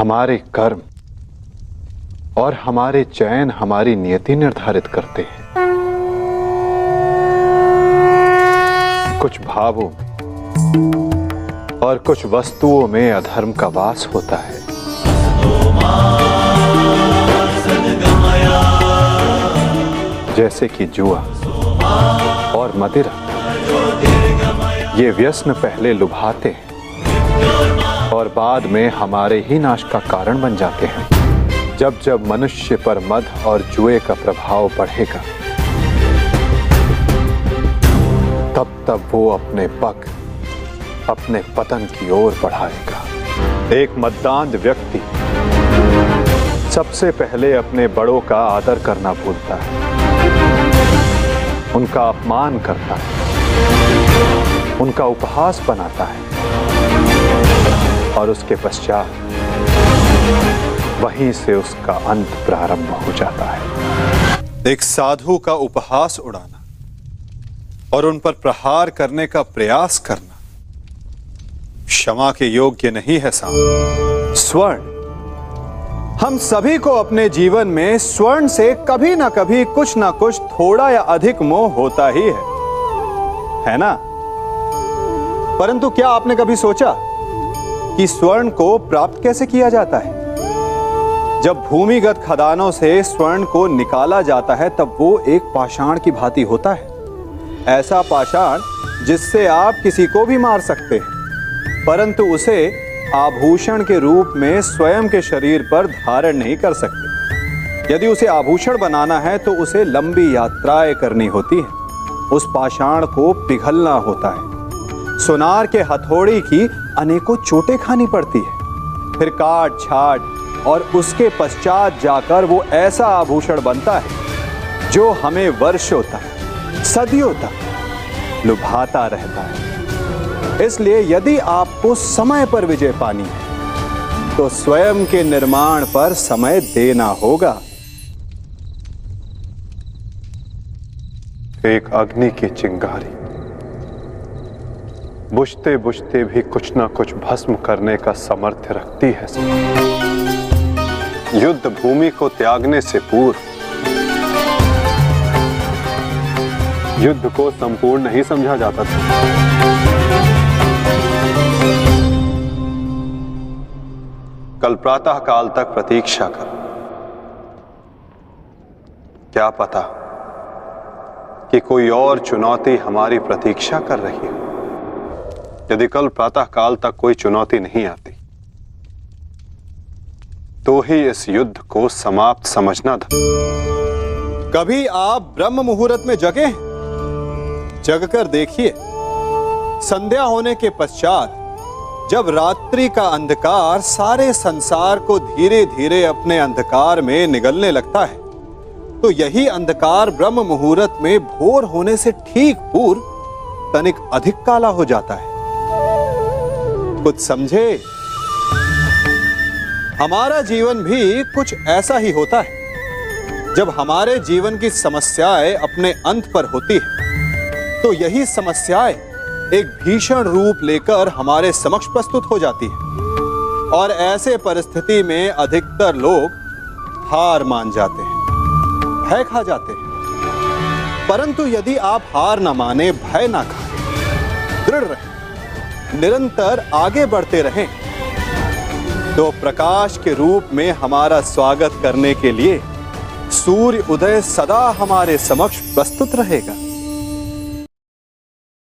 हमारे कर्म और हमारे चयन हमारी नियति निर्धारित करते हैं। कुछ भावों में और कुछ वस्तुओं में अधर्म का वास होता है। जैसे कि जुआ और मदिरा, ये व्यसन पहले लुभाते हैं। और बाद में हमारे ही नाश का कारण बन जाते हैं। जब जब मनुष्य पर मद और जुए का प्रभाव बढ़ेगा, तब तब वो अपने पग, अपने पतन की ओर बढ़ाएगा। एक मतदान व्यक्ति सबसे पहले अपने बड़ों का आदर करना भूलता है। उनका अपमान करता है। उनका उपहास बनाता है। और उसके पश्चात वहीं से उसका अंत प्रारंभ हो जाता है। एक साधु का उपहास उड़ाना और उन पर प्रहार करने का प्रयास करना क्षमा के योग्य नहीं है सामने स्वर्ण। हम सभी को अपने जीवन में स्वर्ण से कभी ना कभी कुछ ना कुछ थोड़ा या अधिक मोह होता ही है। है ना? परंतु क्या आपने कभी सोचा? कि स्वर्ण को प्राप्त कैसे किया जाता है? जब भूमिगत खदानों से स्वर्ण को निकाला जाता है, तब वो एक पाषाण की भांति होता है। ऐसा पाषाण जिससे आप किसी को भी मार सकते हैं, परंतु उसे आभूषण के रूप में स्वयं के शरीर पर धारण नहीं कर सकते। यदि उसे आभूषण बनाना है तो उसे लंबी यात्राएँ करनी होती है। उस पाषाण को पिघलना होता है। सुनार के हथौड़ी की अनेकों चोटें खानी पड़ती है। फिर काट, छाट और उसके पश्चात जाकर वो ऐसा आभूषण बनता है, जो हमें वर्षों तक, सदियों तक लुभाता रहता है। इसलिए यदि आपको समय पर विजय पानी है तो स्वयं के निर्माण पर समय देना होगा। एक अग्नि की चिंगारी। बुझते बुझते भी कुछ ना कुछ भस्म करने का सामर्थ्य रखती है युद्ध भूमि को त्यागने से पूर्व, युद्ध को संपूर्ण नहीं समझा जाता था। कल प्रातः काल तक प्रतीक्षा कर। क्या पता कि कोई और चुनौती हमारी प्रतीक्षा कर रही है। यदि कल प्रातः काल तक कोई चुनौती नहीं आती तो ही इस युद्ध को समाप्त समझना था कभी आप ब्रह्म मुहूर्त में जगे? जगकर देखिए, संध्या होने के पश्चात, जब रात्रि का अंधकार सारे संसार को धीरे धीरे अपने अंधकार में निगलने लगता है तो यही अंधकार ब्रह्म मुहूर्त में भोर होने से ठीक पूर्व तनिक अधिक काला हो जाता है। कुछ समझे। हमारा जीवन भी कुछ ऐसा ही होता है, जब हमारे जीवन की समस्याएँ अपने अंत पर होती है तो यही समस्याएँ एक भीषण रूप लेकर हमारे समक्ष प्रस्तुत हो जाती है, और ऐसे परिस्थिति में अधिकतर लोग हार मान जाते हैं, भय खा जाते हैं। परंतु यदि आप हार ना माने, भय ना खाए, दृढ़ रहें। निरंतर आगे बढ़ते रहें। तो प्रकाश के रूप में हमारा स्वागत करने के लिए सूर्य उदय सदा हमारे समक्ष प्रस्तुत रहेगा।